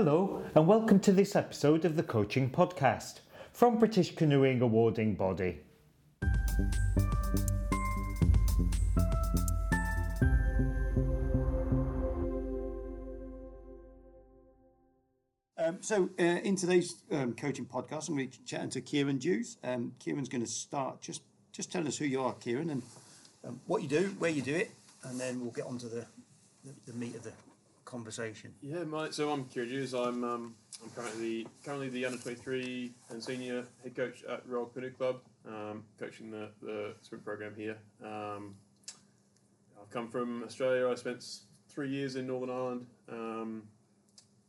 Hello, and welcome to this episode of the Coaching Podcast from British Canoeing Awarding Body. Um, so, uh, in today's um, coaching podcast, I'm going to be chatting to Kieran Dews. Um, Kieran's going to start just just telling us who you are, Kieran, and um, what you do, where you do it, and then we'll get on to the, the, the meat of the conversation. Yeah, mate. So I'm Kieran Hughes. I'm um, I'm currently currently the under 23 and senior head coach at Royal Canoe Club, um, coaching the, the sprint program here. Um, I've come from Australia. I spent three years in Northern Ireland, um,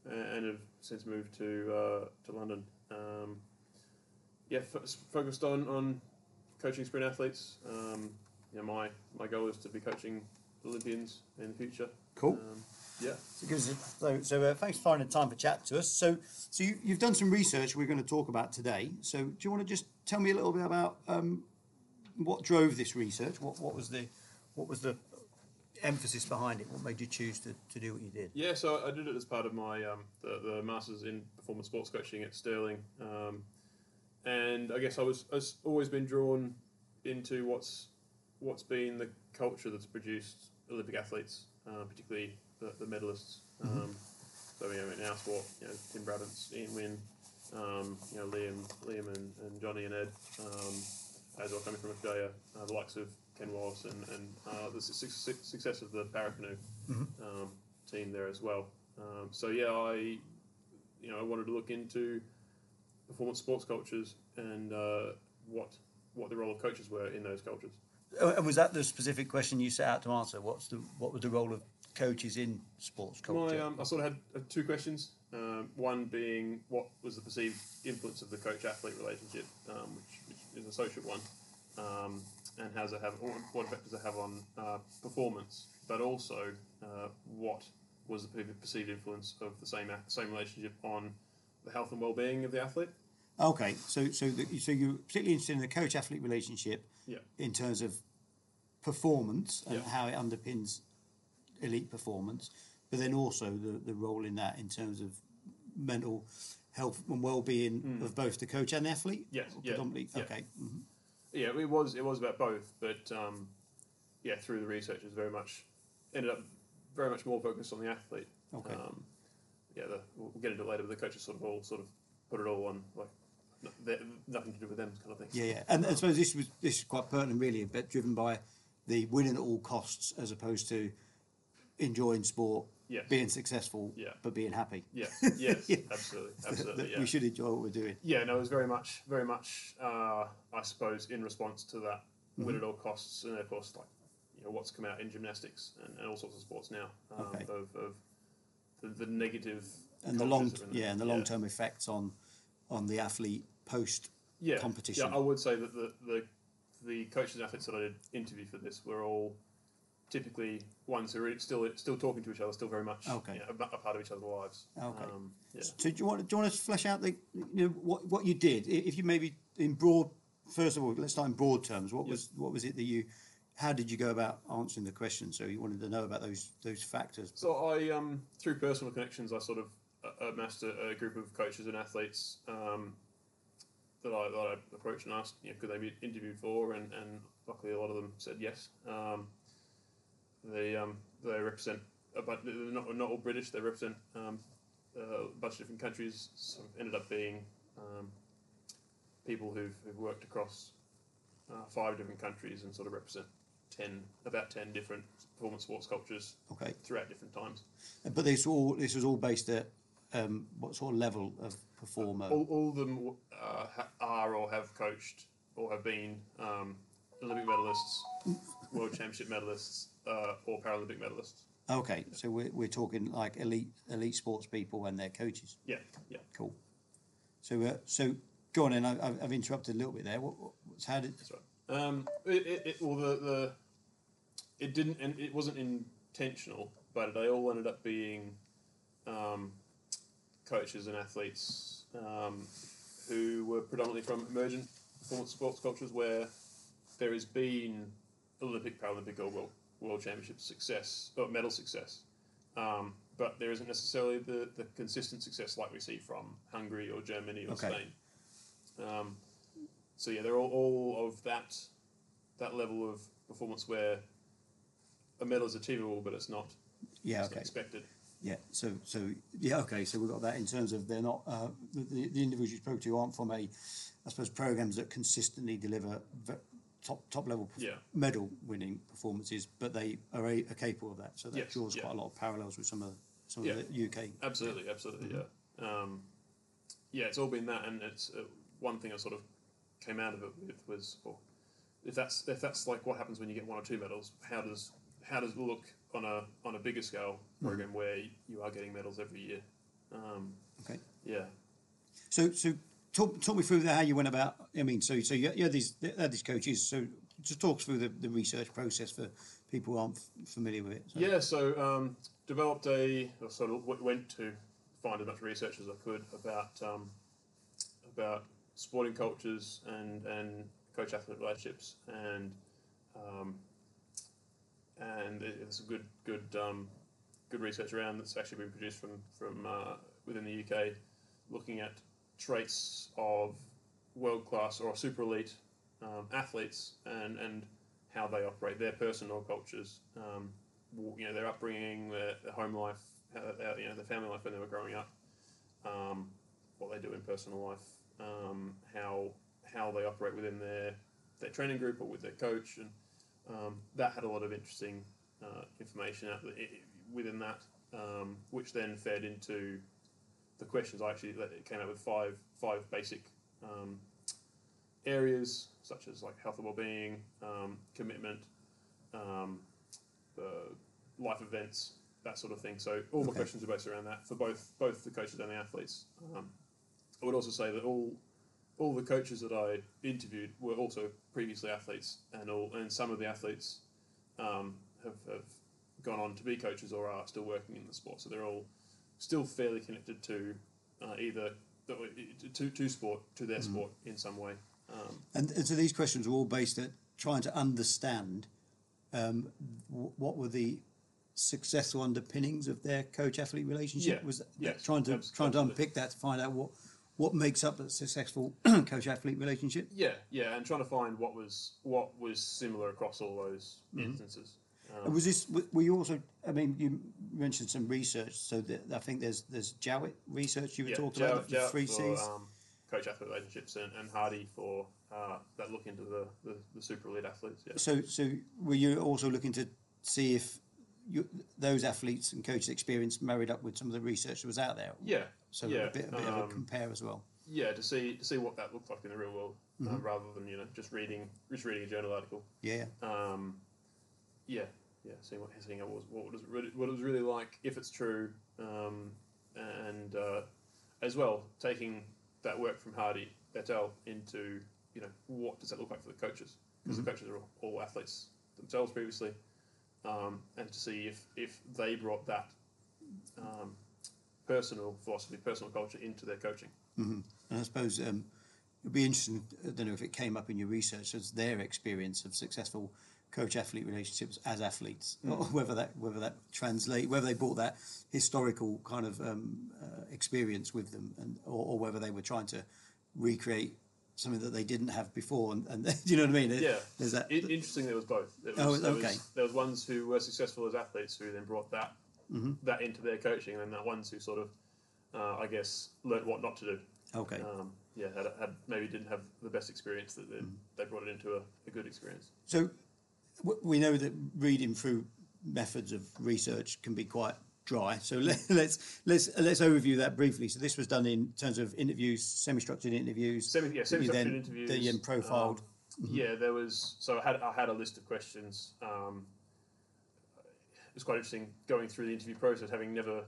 and have since moved to uh, to London. Um, yeah, f- focused on on coaching sprint athletes. Um, yeah, my my goal is to be coaching Olympians in the future. Cool. Um, yeah. So, so, so uh, thanks for finding time for chat to us. So, so you, you've done some research we're going to talk about today. So, do you want to just tell me a little bit about um, what drove this research? What, what was the what was the emphasis behind it? What made you choose to, to do what you did? Yeah, so I did it as part of my um, the, the masters in performance sports coaching at Stirling, um, and I guess I was I've always been drawn into what's what's been the culture that's produced Olympic athletes, uh, particularly the, the medalists. Um, so you know in our sport, you know Tim Brabants, Ian Wynn, um, you know Liam, Liam and, and Johnny and Ed, um, as well coming from Australia, uh, the likes of Ken Wallace and, and uh, the su- su- success of the Paracanoe um, team there as well. Um, so yeah, I you know I wanted to look into performance sports cultures and uh, what what the role of coaches were in those cultures. Uh, And was that the specific question you set out to answer? What's the what was the role of coaches in sports culture? My, um, I sort of had uh, two questions. Um, one being what was the perceived influence of the coach-athlete relationship, um, which, which is a social one, um, and how does it have what effect does it have on uh, performance? But also, uh, what was the perceived influence of the same same relationship on the health and well-being of the athlete? Okay, so so the, so you're particularly interested in the coach athlete relationship Yeah. in terms of performance and Yeah. how it underpins elite performance, but then also the, the role in that in terms of mental health and well being of both the coach and the athlete. Mm. Yes, yeah, predominantly. yeah. Okay. mhm. Yeah, it was it was about both, but um, yeah, through the research, it was very much ended up very much more focused on the athlete. Okay. Um, yeah, the, we'll get into it later, but the coaches sort of all sort of put it all on like no- nothing to do with them kind of thing. Yeah, yeah, and I suppose this was this is quite pertinent, really, but driven by the winning at all costs as opposed to enjoying sport, Yes. being successful, Yeah. but being happy. Yeah. Yes. Yeah. Absolutely. Absolutely. Yeah. We should enjoy what we're doing. Yeah. No, it was very much, very much. Uh, I suppose in response to that, Mm-hmm. win at all costs, and of course, like you know, what's come out in gymnastics and, and all sorts of sports now um, Okay. of, of the, the negative and the cultures long that are in yeah and the long term effects on on the athlete post yeah, competition. Yeah, I would say that the, the the coaches and athletes that I did interview for this were all typically ones who are still still talking to each other, still very much Okay. you know, a, a part of each other's lives. Okay. Um, yeah. So do you want do you want to flesh out the you know what what you did if you maybe in broad first of all let's start in broad terms what was what was it that you how did you go about answering the question so you wanted to know about those those factors So I, um, through personal connections, I sort of uh, amassed a, a group of coaches and athletes um, that, I, that I approached and asked, you know, could they be interviewed for, and, and luckily a lot of them said yes. Um, they um, they represent, a bunch, they're not not all British. They represent um, a bunch of different countries. Sort of ended up being um, people who've, who've worked across uh, five different countries and sort of represent ten about ten different performance sports cultures okay throughout different times. but this all this was all based at um, what sort of level of performer All, all of them uh, are or have coached or have been um, Olympic medalists, World Championship medalists, uh, or Paralympic medalists. okay so we're, we're talking like elite elite sports people and their coaches Yeah, yeah. cool so uh, so go on I, I've I've interrupted a little bit there what, what's how did That's right. Um, it, it, it, well, the, the it didn't and it wasn't intentional, but they all ended up being um, coaches and athletes um, who were predominantly from emergent performance sports cultures where there has been Olympic, Paralympic, or World, World Championship success or medal success, um, but there isn't necessarily the, the consistent success like we see from Hungary or Germany or Okay. Spain. Um, so yeah, they're all, all of that that level of performance where a medal is achievable, but it's not, Yeah, it's not okay. expected. Yeah, so so yeah, okay. So we've got that in terms of they're not uh, the, the individuals you spoke to aren't from a, I suppose, programs that consistently deliver ve- top top level perf- Yeah. medal winning performances, but they are, a, are capable of that. So that Yes, draws yeah. quite a lot of parallels with some of some Yeah. of the UK. Absolutely, absolutely, yeah. Um, yeah, it's all been that, and it's uh, one thing I sort of came out of it with was, well, if that's if that's like what happens when you get one or two medals, how does how does it look on a on a bigger scale program where you are getting medals every year? Um, Okay. yeah, So so talk talk me through how you went about. I mean, so so you, you had these you had these coaches. So just talk through the, the research process for people who aren't f- familiar with it. So, yeah. So um, developed a sort of went to find as much research as I could about um, about sporting cultures and and coach athlete relationships and um, and it's a good good um, good research around that's actually been produced from from uh, within the UK, looking at traits of world class or super elite um, athletes and and how they operate their personal cultures, um, you know their upbringing, their, their home life, how, how, you know their family life when they were growing up, um, what they do in personal life, um, how how they operate within their their training group or with their coach, and um, that had a lot of interesting uh, information within that, um, which then fed into the questions. I actually it came out with five five basic um, areas such as like health and well-being, um, commitment, um, uh, life events, that sort of thing. So all my questions are based around that for both both the coaches and the athletes. Um, I would also say that all all the coaches that I interviewed were also previously athletes, and all and some of the athletes um, have, have gone on to be coaches or are still working in the sport. So they're all still fairly connected to uh, either the, to, to sport to their sport in some way. Um, And, and so these questions were all based at trying to understand um, w- what were the successful underpinnings of their coach-athlete relationship. Yeah, Was that, yes, trying to abs- trying to unpick that to find out what what makes up a successful coach-athlete relationship. yeah, yeah, and trying to find what was what was similar across all those instances. Um, was this? Were you also? I mean, you mentioned some research. So that, I think there's there's Jowett research you were talking about the Jowett three for, Cs. um, coach athlete relationships and, and Hardy for uh, that look into the, the, the super elite athletes. Yeah. So, so were you also looking to see if you, those athletes and coaches' experience married up with some of the research that was out there? Yeah. So yeah. a bit, a bit of a um, compare as well. yeah, to see to see what that looked like in the real world, uh, Mm-hmm. rather than you know just reading just reading a journal article. Yeah. Um, yeah, yeah, seeing what seeing what was what was really, what it was really like if it's true, um, and uh, as well taking that work from Hardy et al. into you know what does that look like for the coaches because the coaches are all, all athletes themselves previously, um, and to see if if they brought that um, personal philosophy, personal culture into their coaching. And I suppose um, it'd be interesting. I don't know if it came up in your research as their experience of successful coach-athlete relationships as athletes, or whether that whether that translate, whether they brought that historical kind of um, uh, experience with them, and or, or whether they were trying to recreate something that they didn't have before. And, and do you know what I mean? There- Yeah, There's that. I- interesting. There was both. There was, Oh, there okay. Was, there was ones who were successful as athletes who then brought that Mm-hmm. that into their coaching, and then that ones who sort of, uh, I guess, learned what not to do. okay. Um, yeah, had, had maybe didn't have the best experience that they, Mm. they brought it into a, a good experience. So we know that reading through methods of research can be quite dry. So let, let's let's let's overview that briefly. So this was done in terms of interviews, semi-structured interviews. Semi, yeah, semi-structured then, interviews. That you then profiled. um, Yeah, there was. So I had I had a list of questions. Um, it was quite interesting going through the interview process, having never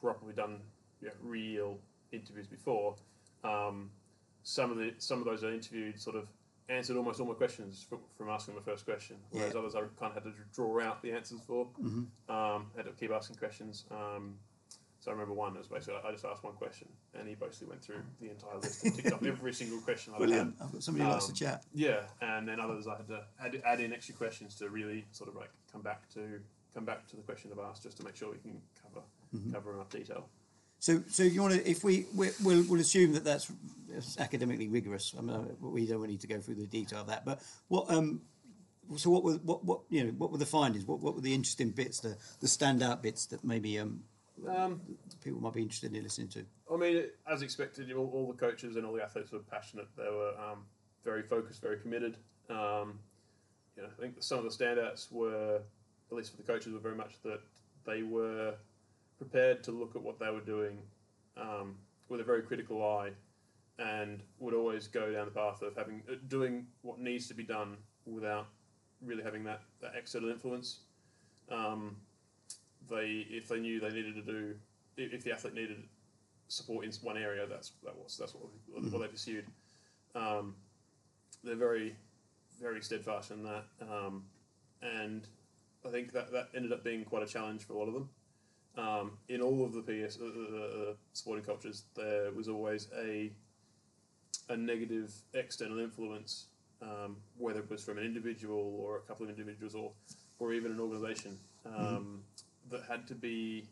properly done you know, real interviews before. Um, some of the some of those I interviewed sort of answered almost all my questions from, from asking the first question, whereas Yeah. others I kind of had to draw out the answers for. Mm-hmm. Um, had to keep asking questions. Um, so I remember one that was basically I just asked one question, and he basically went through the entire list and ticked off every single question I had. Brilliant. I've got somebody who likes to Um, chat. Yeah, and then others I had to add, add in extra questions to really sort of like come back to come back to the question I've asked just to make sure we can cover cover enough detail. So, so you want to, if we, we we'll, we'll assume that that's, that's academically rigorous. I mean, we don't need to go through the detail of that. But what, um, so what were what what you know what were the findings? What what were the interesting bits, the the standout bits that maybe um, Um, people might be interested in listening to? I mean, as expected, all, all the coaches and all the athletes were passionate. They were um, very focused, very committed. Um, you know, I think some of the standouts were, at least for the coaches, were very much that they were prepared to look at what they were doing um, with a very critical eye, and would always go down the path of having uh, doing what needs to be done without really having that, that external influence. Um, they, if they knew they needed to do, if the athlete needed support in one area, that's that was that's what what they pursued. Um, they're very very steadfast in that, um, and I think that that ended up being quite a challenge for a lot of them. Um, in all of the PS uh, uh, sporting cultures, there was always a a negative external influence, um, whether it was from an individual or a couple of individuals or or even an organisation um, that had to be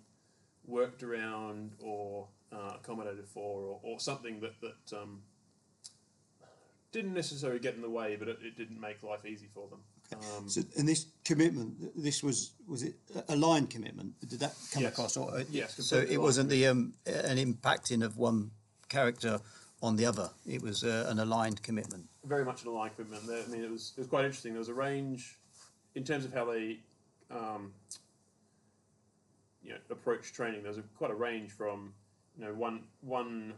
worked around or uh, accommodated for, or, or something that that um, didn't necessarily get in the way, but it, it didn't make life easy for them. Um, So, and this commitment, this was was it a aligned commitment? Did that come Yes. across? Or, uh, Yes, So it wasn't the um, an impacting of one character on the other. It was uh, an aligned commitment. very much an aligned commitment. I mean, it was it was quite interesting. There was a range in terms of how they, um, you know, approach training. There was a, quite a range from, you know, one one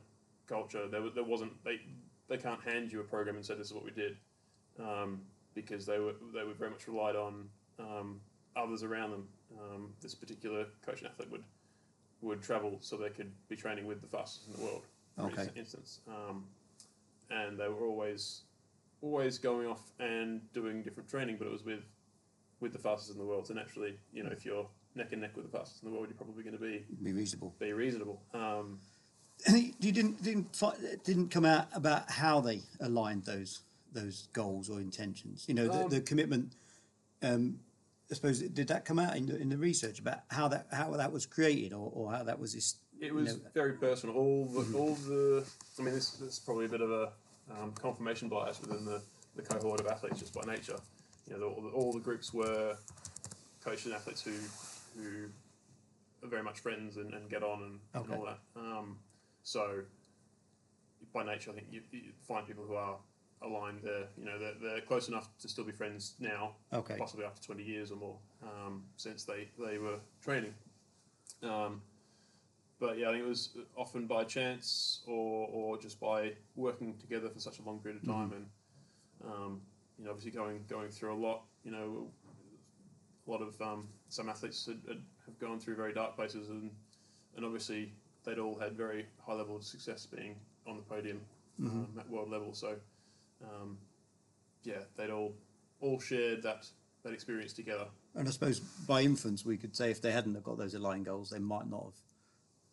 culture. There, wa- there wasn't they they can't hand you a program and say this is what we did, um, because they were they were very much relied on um, others around them. Um, this particular coach and athlete would would travel so they could be training with the fastest in the world. For Okay. instance, um, and they were always always going off and doing different training, but it was with with the fastest in the world. So naturally, you know, if you're neck and neck with the fastest in the world, you're probably going to be Be reasonable. be reasonable. Um, you didn't didn't didn't come out about how they aligned those those goals or intentions. You know, the, Um, the commitment. Um, I suppose did that come out in the, in the research about how that how that was created or, or how that was this? it you was know, very personal. All the all the. I mean, this, this is probably a bit of a um, confirmation bias within the, the cohort of athletes just by nature. You know, the, all, the, all the groups were coaches and athletes who who are very much friends and, and get on and, Okay. and all that. Um, so by nature, I think you, you find people who are aligned there. You know, they're, they're close enough to still be friends now, Okay. possibly after 20 years or more um, since they, they were training. Um, but yeah, I think it was often by chance or, or just by working together for such a long period of time and um, you know obviously going going through a lot. You know, a lot of um, some athletes had, had, have gone through very dark places and and obviously they'd all had very high level of success being on the podium um, at world level. So um, yeah, they'd all all shared that that experience together. And I suppose by inference, we could say if they hadn't have got those aligned goals, they might not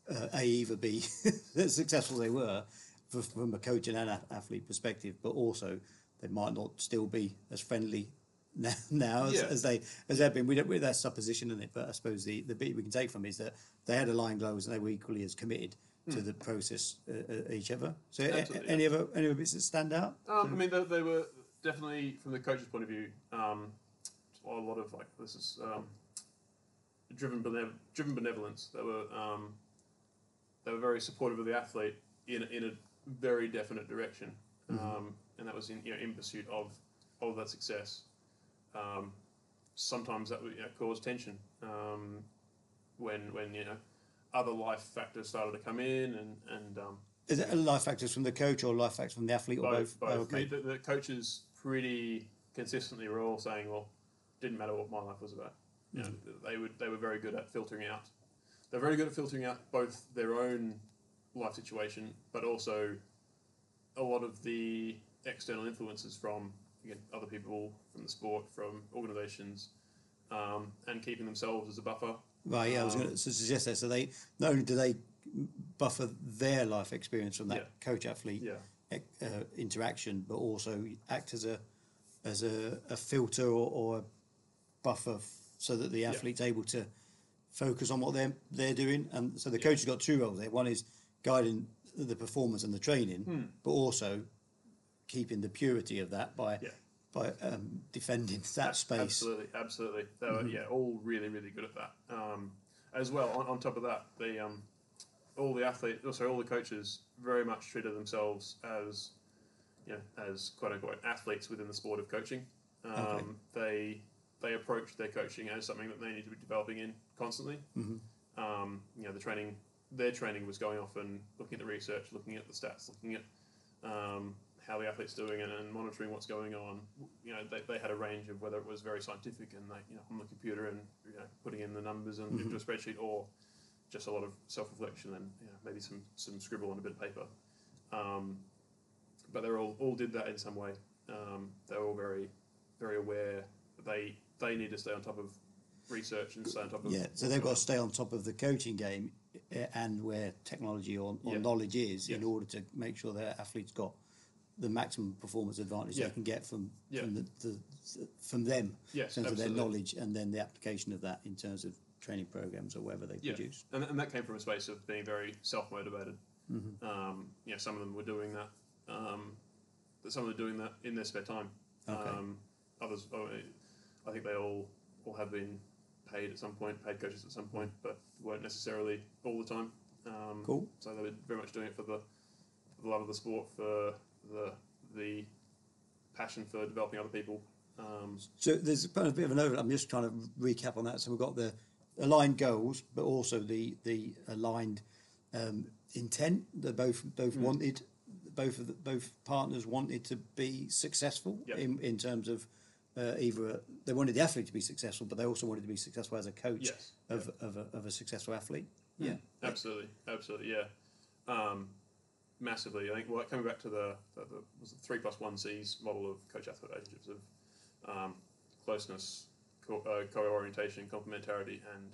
have uh, a either be as successful as they were f- from a coach and an athlete perspective, but also they might not still be as friendly now, now as, Yeah. as they as they've been. We don't, that's supposition in it, but I suppose the the bit we can take from it is that they had aligned goals and they were equally as committed to the process uh, uh, each other. So, Absolutely, any other any other bits that stand out? Um, I mean, they, they were definitely, from the coach's point of view, um, a lot of like this is um, driven benev- driven benevolence. They were um, they were very supportive of the athlete in a, in a very definite direction, um, and that was in you know in pursuit of of that success. Um, sometimes that would you know, cause tension um, when when you know other life factors started to come in and and um, Is it life factors from the coach or life factors from the athlete or both? both. both. Oh, okay. The, the coaches pretty consistently were all saying, "Well, didn't matter what my life was about." You know, they would they were very good at filtering out. They're very good at filtering out both their own life situation, but also a lot of the external influences from again other people, from the sport, from organisations, um, and keeping themselves as a buffer. Right, yeah, I was Um, going to suggest that. So they not only do they buffer their life experience from that Yeah. coach athlete Yeah. uh, interaction, but also act as a as a, a filter or, or a buffer so that the athlete's able to focus on what they're they're doing, and so the coach has got two roles there. One is guiding the performance and the training, but also keeping the purity of that by Yeah. By um, defending that space. Absolutely, absolutely. They were, yeah, all really, really good at that. Um, as well, on, on top of that, the um, all the athletes, also all the coaches, very much treated themselves as, you know, as quote unquote athletes within the sport of coaching. Um, Okay. They they approached their coaching as something that they need to be developing in constantly. Um, you know, the training, their training was going off and looking at the research, looking at the stats, looking at um, how the athlete's doing and, and monitoring what's going on. You know, they, they had a range of whether it was very scientific and like you know on the computer and you know putting in the numbers and into a spreadsheet, or just a lot of self reflection and you know, maybe some some scribble on a bit of paper. Um, but they all all did that in some way. Um, they were all very very aware that they they need to stay on top of research and stay on top of Yeah, so they've got to stay on top of the coaching game uh, and where technology or, or Yeah. knowledge is in order to make sure their athletes got the maximum performance advantage Yeah. they can get from Yeah. from the, the from them Yes, in terms of their absolutely. knowledge and then the application of that in terms of training programs or whatever they Yeah, produce. and, and that came from a space of being very self motivated. Um, you know, some of them were doing that. Um, but some of them were doing that in their spare time. Okay. Um, others, oh, I think they all all have been paid at some point, paid coaches at some point, but weren't necessarily all the time. Um, Cool. So they were very much doing it for the, for the love of the sport, for the the passion for developing other people. Um, So there's kind of a bit of an overlap. I'm just trying to recap on that. So we've got the aligned goals, but also the the aligned um, intent. That both both Mm. wanted, both of the, both partners wanted to be successful Yep. in in terms of uh, either they wanted the athlete to be successful, but they also wanted to be successful as a coach Yes, of, of, a, of a successful athlete. Yeah. Absolutely, absolutely, yeah, um, massively. I think well, coming back to the, the, the was it three plus one C's model of coach athlete relationships of um, closeness, co- uh, co-orientation, complementarity, and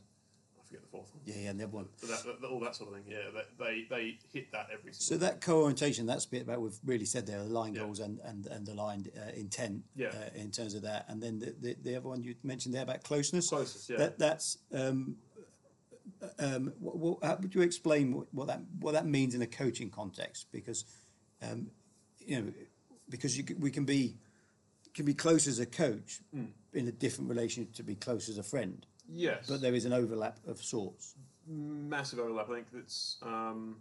I forget the fourth one. Yeah, yeah, and the other one. So that, that, all that sort of thing. Yeah, that, they they hit that every So that co-orientation, that's a bit about we've really said there, aligned Yeah. goals and and, and the aligned uh, intent Yeah. uh, in terms of that. And then the, the, the other one you mentioned there about closeness. Closest, yeah. That, that's um, um, what, what, how would you explain what, what that what that means in a coaching context? Because um, you know, because you, we can be can be close as a coach Hmm. in a different relationship to be close as a friend, yes, but there is an overlap of sorts. massive overlap. I think that's. Um,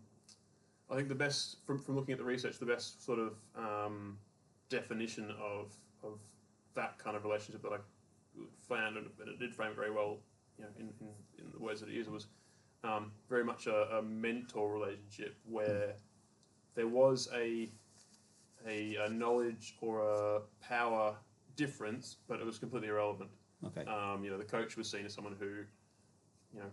I think the best from, from looking at the research, the best sort of um, definition of of that kind of relationship that I found, and it did frame very well, you know, in, in, in the words that it used, it was um, very much a, a mentor relationship where there was a, a a knowledge or a power difference, but it was completely irrelevant. Okay. Um, you know, the coach was seen as someone who, you know,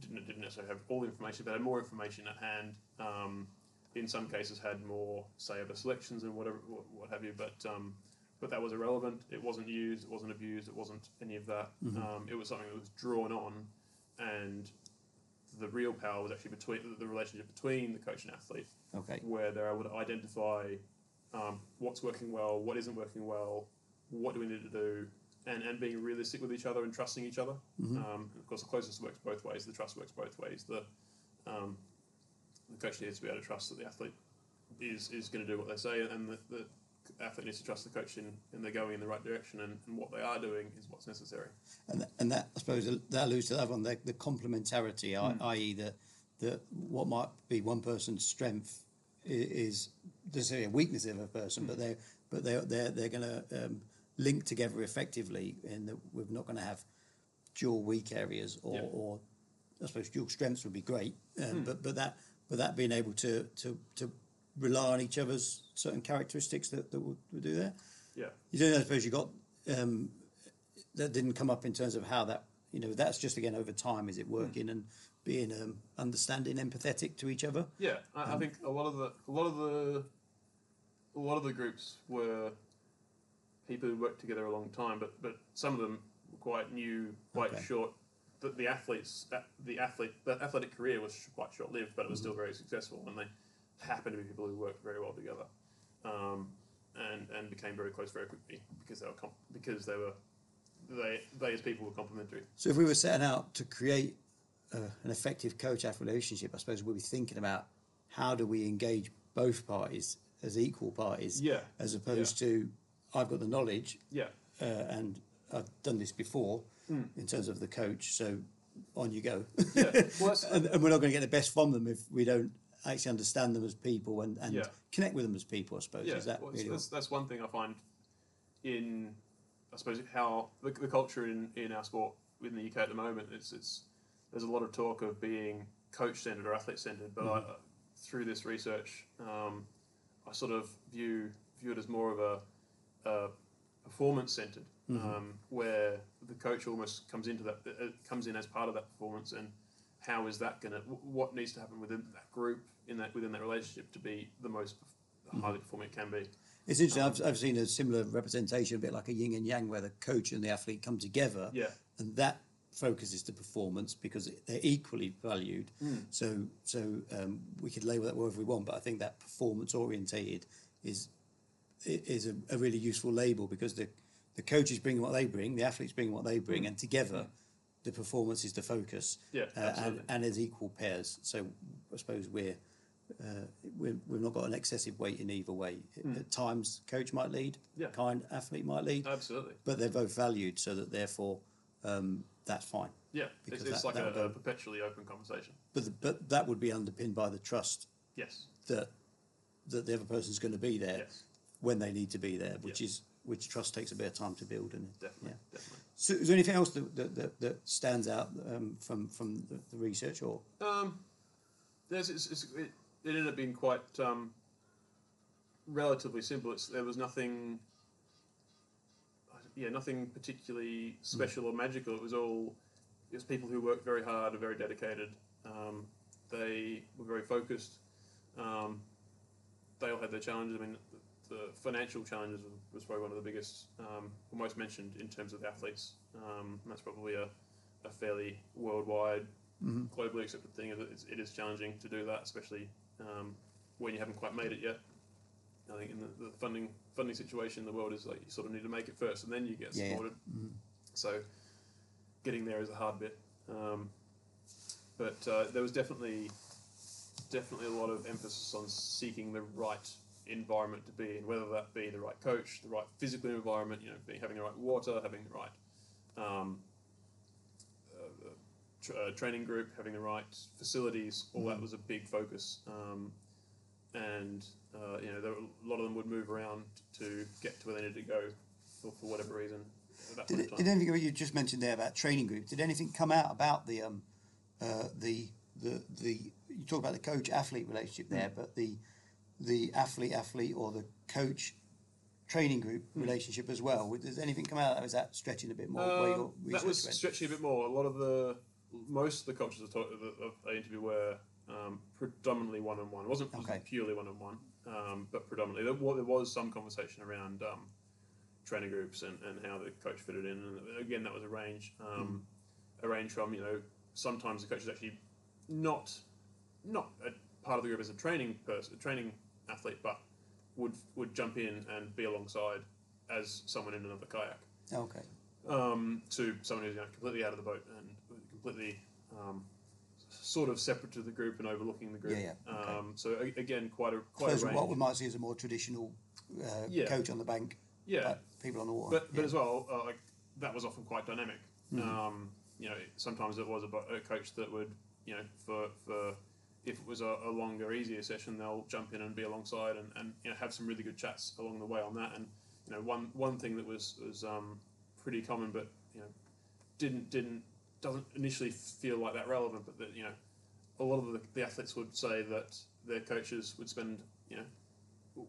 didn't, didn't necessarily have all the information, but had more information at hand. Um, in some cases, had more say over selections and whatever, what, what have you. But um, but that was irrelevant. It wasn't used. It wasn't abused. It wasn't any of that. Um, it was something that was drawn on, and the real power was actually between the relationship between the coach and athlete Okay. where they're able to identify um, what's working well, what isn't working well, what do we need to do, and, and being realistic with each other and trusting each other. Um, of course, the closest works both ways. The trust works both ways. The um, the coach needs to be able to trust that the athlete is is going to do what they say, and the, the athlete needs to trust the coach in, and they're going in the right direction, and, and what they are doing is what's necessary. And, th- and that, I suppose, that alludes to that one, the, the complementarity, i- i.e., that the, what might be one person's strength is, necessarily a weakness of a person, but they're, but they're, they're, they're going to um, link together effectively, and that we're not going to have dual weak areas or, Yeah. or I suppose dual strengths would be great, um, but, but that, but that being able to, to, to rely on each other's certain characteristics that, that would, would do that. Yeah. You don't know, I suppose you got um, that didn't come up in terms of how that you know that's just again over time is it working and being um, understanding empathetic to each other Yeah, I, I think a lot of the a lot of the a lot of the groups were people who worked together a long time, but but some of them were quite new, quite Okay. short. The, the athletes, the athlete, the athletic career was quite short lived, but it was still very successful, and they happened to be people who worked very well together, um, and and became very close very quickly because they were com- because they were they they as people were complementary. so if we were setting out to create uh, an effective coach-athlete relationship, I suppose we'll be thinking about how do we engage both parties as equal parties, Yeah, as opposed to I've got the knowledge Yeah, uh, and I've done this before in terms of the coach, so on you go. yeah. Well, and, and we're not going to get the best from them if we don't actually understand them as people and, and Yeah. connect with them as people. I suppose yeah. is that well, really that's, that's one thing I find in, I suppose, how the, the culture in, in our sport within the UK at the moment. It's it's there's a lot of talk of being coach centered or athlete centered, but I, through this research, um, I sort of view view it as more of a, a performance centered, um, where the coach almost comes into that uh, comes in as part of that performance, and how is that going to what needs to happen within that group in that within that relationship to be the most mm-hmm. highly performing it can be. It's interesting. Um, I've, I've seen a similar representation, a bit like a yin and yang, where the coach and the athlete come together, Yeah. and that focuses the performance because they're equally valued. Mm. So, so um, we could label that whatever we want, but I think that performance orientated is is a, a really useful label because the the coaches bring what they bring, the athletes bring what they bring, mm. and together mm. The performance is the focus. Yeah, uh, and, and as equal pairs. So I suppose we're uh, we're, we've not got an excessive weight in either way. At times, coach might lead. Yeah. kind athlete might lead, Absolutely. but they're both valued, so that therefore um, that's fine. Yeah, Because it's, it's that- like that'll a, a perpetually open conversation. But the, but that would be underpinned by the trust Yes. that that the other person's going to be there Yes. when they need to be there, which Yeah. is which trust takes a bit of time to build. And Definitely. yeah. Definitely. So, is there anything else that that, that, that stands out um, from from the, the research or? Um, there's it's, it's, it, it ended up being quite um, relatively simple. It's, there was nothing, yeah, nothing particularly special or magical. It was all it was people who worked very hard and very dedicated. Um, they were very focused. Um, they all had their challenges. I mean, the, financial challenges was, probably one of the biggest, um, or most mentioned in terms of athletes. Um, and that's probably a, a fairly worldwide globally accepted thing. It is, it is challenging to do that, especially um, when you haven't quite made it yet. I think in the, the funding funding situation in the world is like you sort of need to make it first, and then you get Yeah, supported. So getting there is a hard bit, um, but uh, there was definitely definitely a lot of emphasis on seeking the right environment to be in, whether that be the right coach, the right physical environment, you know, being, having the right water, having the right um, uh, tr- uh, training group, having the right facilities, all that was a big focus. Um, and uh, you know, there were, a lot of them would move around to get to where they needed to go for, for whatever reason Did, it, did anything you just mentioned there about training group? Did anything come out about the um, uh, the the the you talk about the coach athlete relationship there, but the the athlete athlete or the coach training group relationship as well? Does anything come out? of that? Is that stretching a bit more? Um, that was went? stretching a bit more. A lot of the most of the coaches I, talk, I interviewed were um, predominantly one on one. It wasn't Okay. purely one on one, but predominantly there, there was some conversation around um, training groups and, and how the coach fitted in. And again, that was a range, um, a range from you know sometimes the coach is actually not not a part of the group as a training person, a training athlete, but would would jump in and be alongside as someone in another kayak Okay. um, to someone who's you know, completely out of the boat and completely um, sort of separate to the group and overlooking the group. Yeah, yeah, okay. Um, so a- again, quite a quite a what we might see as a more traditional uh, Yeah. coach on the bank, yeah, but people on the water. but but yeah. as well, uh, like that was often quite dynamic. Mm-hmm. Um, you know, sometimes it was a, a coach that would you know for for if it was a, a longer, easier session, they'll jump in and be alongside and, and you know have some really good chats along the way on that. And you know, one one thing that was was um, pretty common, but you know, didn't didn't doesn't initially feel like that relevant, but that you know, a lot of the, the athletes would say that their coaches would spend you know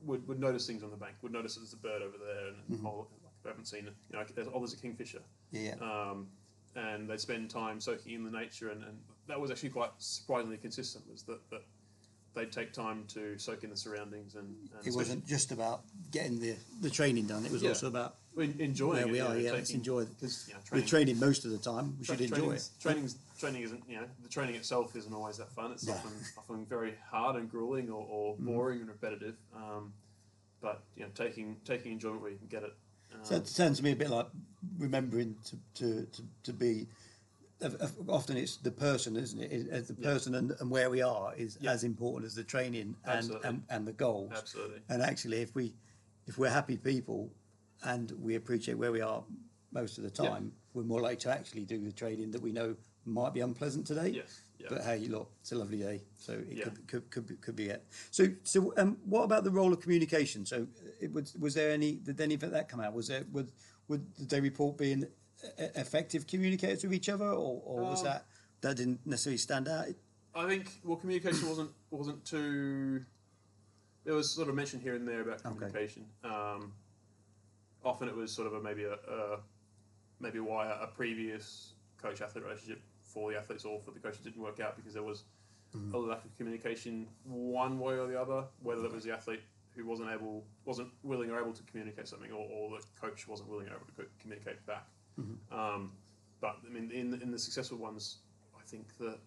would, would notice things on the bank, would notice there's a bird over there, and oh, look, I haven't seen. You know, there's, oh, there's a kingfisher, yeah, um, and they'd spend time soaking in the nature, and, and that was actually quite surprisingly consistent. Was that, that they'd take time to soak in the surroundings, and, and it wasn't just about getting the, the training done. It was Yeah. also about enjoying where it. we are. know, Yeah, let's enjoy it. because you know, We're training, training most of the time. We should enjoy it. Training's, training isn't you know the training itself isn't always that fun. It's No. often often very hard and grueling or, or Mm-hmm. boring and repetitive. Um, but you know, taking taking enjoyment where you can get it. Um, So it sounds to me a bit like remembering to, to, to, to be often it's the person, isn't it? Is- the person and, and where we are is Yeah. as important as the training and, and, and the goals. Absolutely. And actually, if we if we're happy people and we appreciate where we are most of the Yeah. time, we're more likely to actually do the training that we know might be unpleasant today. Yes, yeah. But hey, look, it's a lovely day, so it Yeah. could, could could be, could be it. So so um, what about the role of communication? So it was was there any did any of that come out? Was there would would did they report being e- effective communicators with each other, or, or was Um, that that didn't necessarily stand out? I think well, communication wasn't wasn't too. There was sort of mention here and there about Okay. communication. Um, often it was sort of a maybe a, a maybe why a, a previous coach athlete relationship for the athletes or for the coaches didn't work out because there was a lack of communication one way or the other. Whether it was the athlete who wasn't able wasn't willing or able to communicate something, or, or the coach wasn't willing or able to co- communicate back. Um, but I mean, in in the successful ones, I think that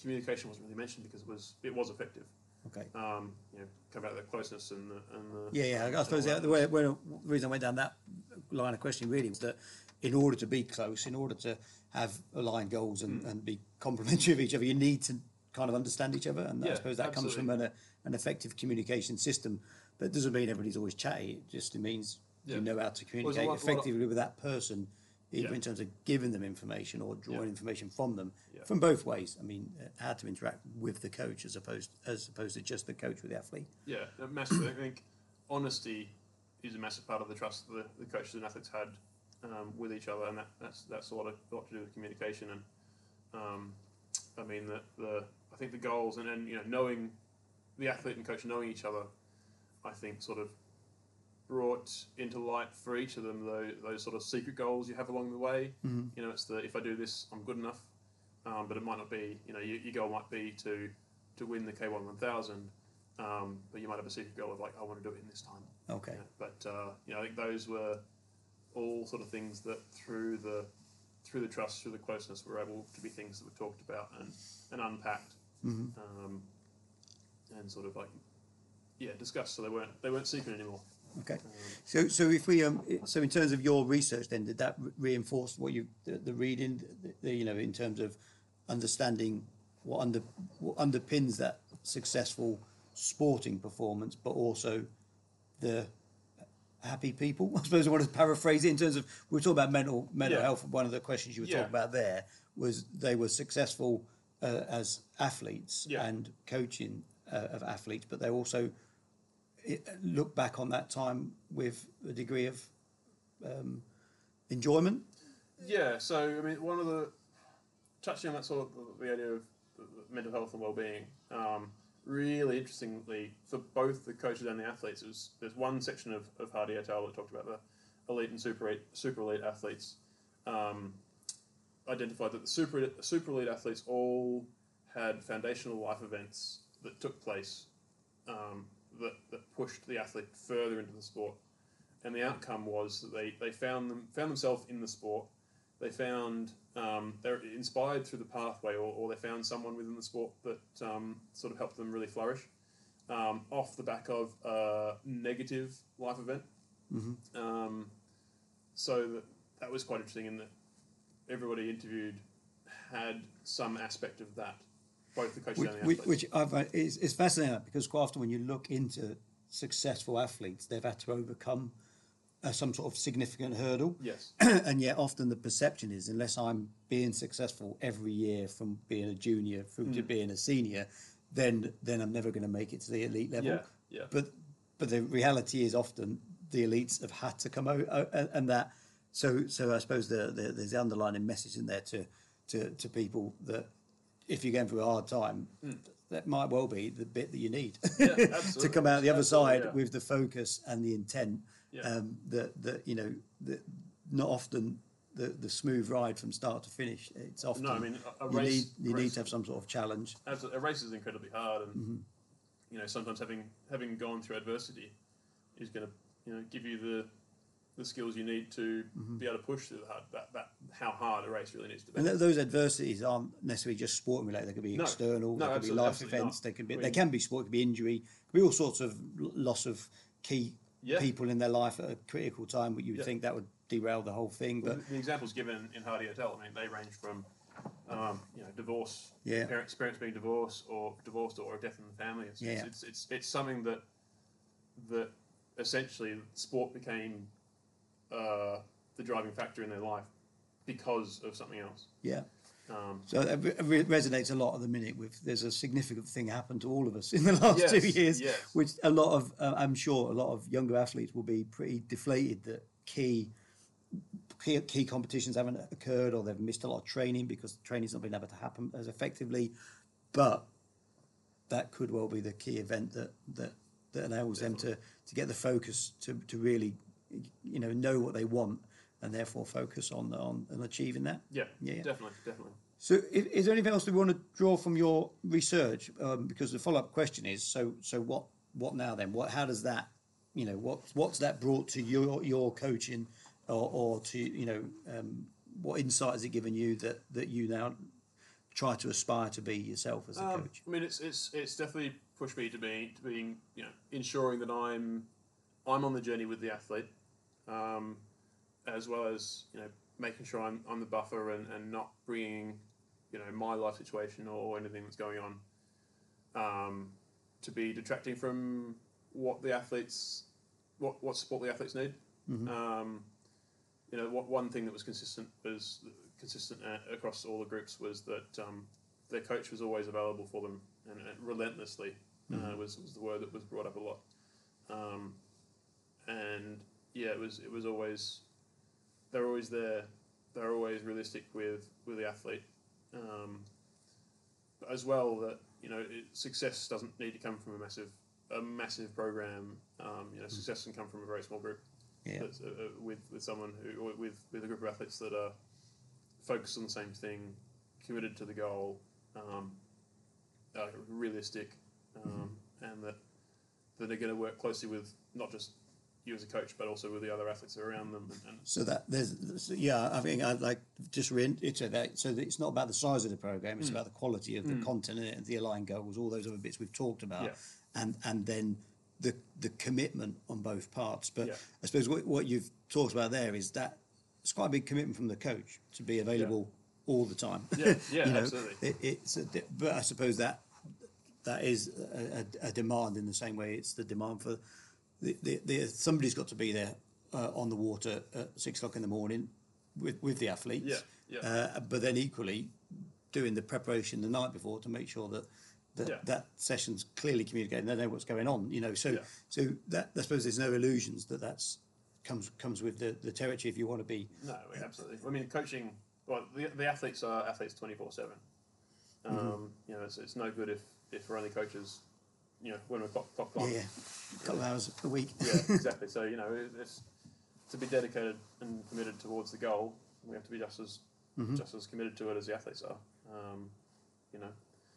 communication wasn't really mentioned because it was it was effective. Okay. Um, you know, come back to the closeness and the and the Yeah, yeah. I suppose the, that. the, way, the reason I went down that line of questioning really was that in order to be close, in order to have aligned goals and, Hmm. and be complementary of each other, you need to kind of understand each other. And I suppose that comes from an, an effective communication system. That doesn't mean everybody's always chatty. It just means Yeah. you know how to communicate lot- of- effectively with that person, either Yeah. in terms of giving them information or drawing Yeah. information from them, Yeah. from both ways. I mean, uh, how to interact with the coach as opposed as opposed to just the coach with the athlete. Yeah, massively. I think honesty is a massive part of the trust that the, the coaches and athletes had um, with each other, and that, that's that's a lot, of, lot to do with communication. And um, I mean, the, the I think the goals and then you know knowing the athlete and coach knowing each other, I think sort of brought into light for each of them those, those sort of secret goals you have along the way. Mm-hmm. You know, it's the if I do this, I'm good enough. Um, but it might not be. You know, your, your goal might be to to win the K1 1000. Um, but you might have a secret goal of like, I want to do it in this time. Okay. But uh, you know, I think those were all sort of things that through the through the trust, through the closeness, were able to be things that were talked about and, and unpacked, um, and sort of like yeah discussed. So they weren't they weren't secret anymore. Okay. So, so if we, um, so in terms of your research, then did that reinforce what you, the, the reading, the, the, you know, in terms of understanding what under what underpins that successful sporting performance, but also the happy people. I suppose I want to paraphrase it in terms of we were talking about mental mental Yeah. health. One of the questions you were Yeah. talking about there was they were successful uh, as athletes Yeah. and coaching uh, of athletes, but they also look back on that time with a degree of um, enjoyment. Yeah, so I mean, one of the touching on that sort of the idea of mental health and well-being. Um, really interestingly, for both the coaches and the athletes, was, there's one section of, of Hardy et al. that talked about the elite and super elite, super elite athletes. Um, identified that the super super elite athletes all had foundational life events that took place um, that, that pushed the athlete further into the sport and the outcome was that they, they found them found themselves in the sport. They found um, they're inspired through the pathway, or, or they found someone within the sport that um, sort of helped them really flourish um, off the back of a negative life event. Um, so that, that was quite interesting in that everybody interviewed had some aspect of that, both the coaches Which, and the athletes. which find is, is fascinating because quite often when you look into successful athletes, they've had to overcome uh, some sort of significant hurdle. yes, and yet often the perception is unless I'm being successful every year from being a junior through Mm. to being a senior, then then I'm never going to make it to the elite level. Yeah, yeah. But but the reality is often the elites have had to come out, uh, and, and that. So so I suppose the, the, there's the underlying message in there to, to to people that if you're going through a hard time, that might well be the bit that you need Mm. Yeah, to come out the other Absolutely, side yeah. with the focus and the intent Yeah. um, that that you know that not often the, the smooth ride from start to finish. It's often No, I mean, a- a you race- need you need to have some sort of challenge. Absolutely, a race is incredibly hard, and you know sometimes having having gone through adversity is going to you know give you the the skills you need to be able to push through the hard, that, that how hard a race really needs to be. And those adversities aren't necessarily just sporting related. They could be No. external. No, they could be life events. not. They could be. I they can be sport. It could be injury. It could be all sorts of loss of key Yeah. people in their life at a critical time. But you would Yeah. think that would derail the whole thing. But the, the examples given in Hardy et al., I mean, they range from um, you know, divorce, Yeah. parents, parents being divorced, or divorced, or a death in the family. It's, Yeah. it's, it's, it's something that that essentially sport became uh, the driving factor in their life because of something else. Yeah. Um, So it re- re- resonates a lot at the minute with there's a significant thing happened to all of us in the last Yes, two years, yes. which a lot of uh, I'm sure a lot of younger athletes will be pretty deflated that key, key key competitions haven't occurred or they've missed a lot of training because training's not been able to happen as effectively, but that could well be the key event that that, that enables them to to get the focus to to really you know know what they want and therefore focus on on, on achieving that. yeah, Yeah, yeah. definitely, definitely. So, is, is there anything else that we want to draw from your research? Um, because the follow-up question is, so, so what, what now then? What, how does that, you know, what, what's that brought to your your coaching, or, or to you know, um, what insight has it given you that that you now try to aspire to be yourself as a Um, coach? I mean, it's it's it's definitely pushed me to be to being you know ensuring that I'm I'm on the journey with the athlete, um, as well as you know making sure I'm I'm the buffer and, and not bringing you know my life situation or anything that's going on um, to be detracting from what the athletes what what support the athletes need. Um, you know, what one thing that was consistent was consistent uh, across all the groups was that um, their coach was always available for them and, and relentlessly uh, was, was the word that was brought up a lot. Um, and yeah, it was it was always they're always there. They're always realistic with with the athlete, um, but as well that you know it, success doesn't need to come from a massive a massive program. Um, you know, success can come from a very small group. Yeah, uh, uh, with with someone who with with a group of athletes that are focused on the same thing, committed to the goal, um, uh, realistic, um, and that that are going to work closely with not just you as a coach, but also with the other athletes around them. And, and so that there's so, yeah, I think I'd like just reiterate that. So that it's not about the size of the program; it's hmm. about the quality of the hmm. content and the aligned goals, all those other bits we've talked about, Yeah. and and then the the commitment on both parts. But Yeah. I suppose what, what you've talked about there is that it's quite a big commitment from the coach to be available all the time. Yeah, yeah, You know, absolutely. It, it's a, but I suppose that that is a, a, a demand in the same way it's the demand for the, the, the somebody's got to be there uh, on the water at six o'clock in the morning with, with the athletes. Yeah, yeah. Uh, but then equally doing the preparation the night before to make sure that that, Yeah. that session's clearly communicated. They know what's going on. You know, so Yeah. so that I suppose there's no illusions that that's comes comes with the, the territory if you want to be. no, absolutely. I mean, coaching. Well, the, the athletes are athletes twenty four seven. Um, You know, it's, it's no good if, if we're only coaches. You know, when we're clock, clock on. Yeah, a couple of hours a week. yeah, exactly. So you know, it's to be dedicated and committed towards the goal. We have to be just as just as committed to it as the athletes are. Um, you know,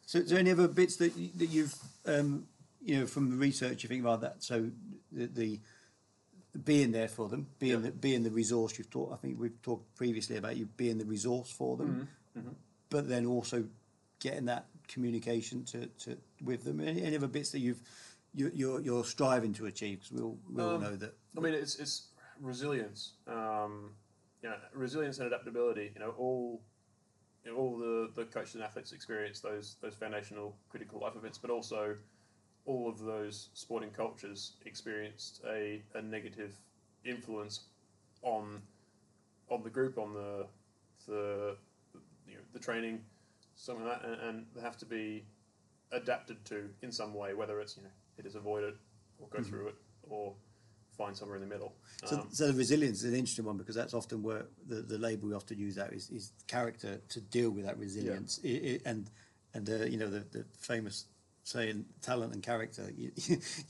So, is there any other bits that you, that you've um, you know from the research you think about that? So the, the being there for them, being Yeah. the, being the resource you've talked. I think we've talked previously about you being the resource for them, Mm-hmm. but then also getting that communication to, to with them. Any, any other bits that you've you, you're you're striving to achieve? Because we all we all Um, know that. I mean, it's it's resilience. Um, you know, resilience and adaptability. You know, all you know, all the, the coaches and athletes experience those those foundational critical life events, but also all of those sporting cultures experienced a, a negative influence on on the group, on the the you know, the training, something like that, and, and they have to be adapted to in some way, whether it's you know it is avoid it or go through it or find somewhere in the middle. So, Um, so the resilience is an interesting one because that's often where the, the label we often use that is, is character to deal with that resilience I I and and uh, you know the, the famous saying talent and character you,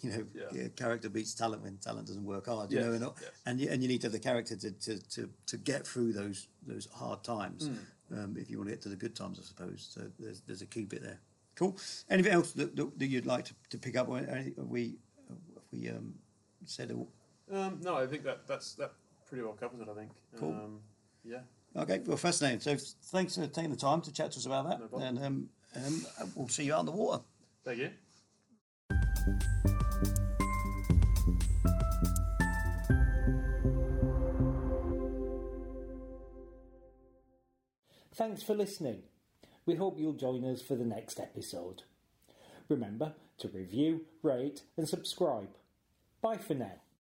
you know Yeah. yeah, character beats talent when talent doesn't work hard you Yes, know and, yes. and you, and you need to have the character to, to, to, to get through those those hard times Hmm. Um, if you want to get to the good times I suppose so there's, there's a key bit there cool anything else that, that, that you'd like to, to pick up on Any- have we have we um, said um, no, I think that that's that pretty well covers it. I think. Cool. Um, yeah. Okay, well, fascinating. So thanks for taking the time to chat to us about that. No and um, um, we'll see you out on the water. Thank you. Thanks for listening. We hope you'll join us for the next episode. Remember to review, rate, and subscribe. Bye for now.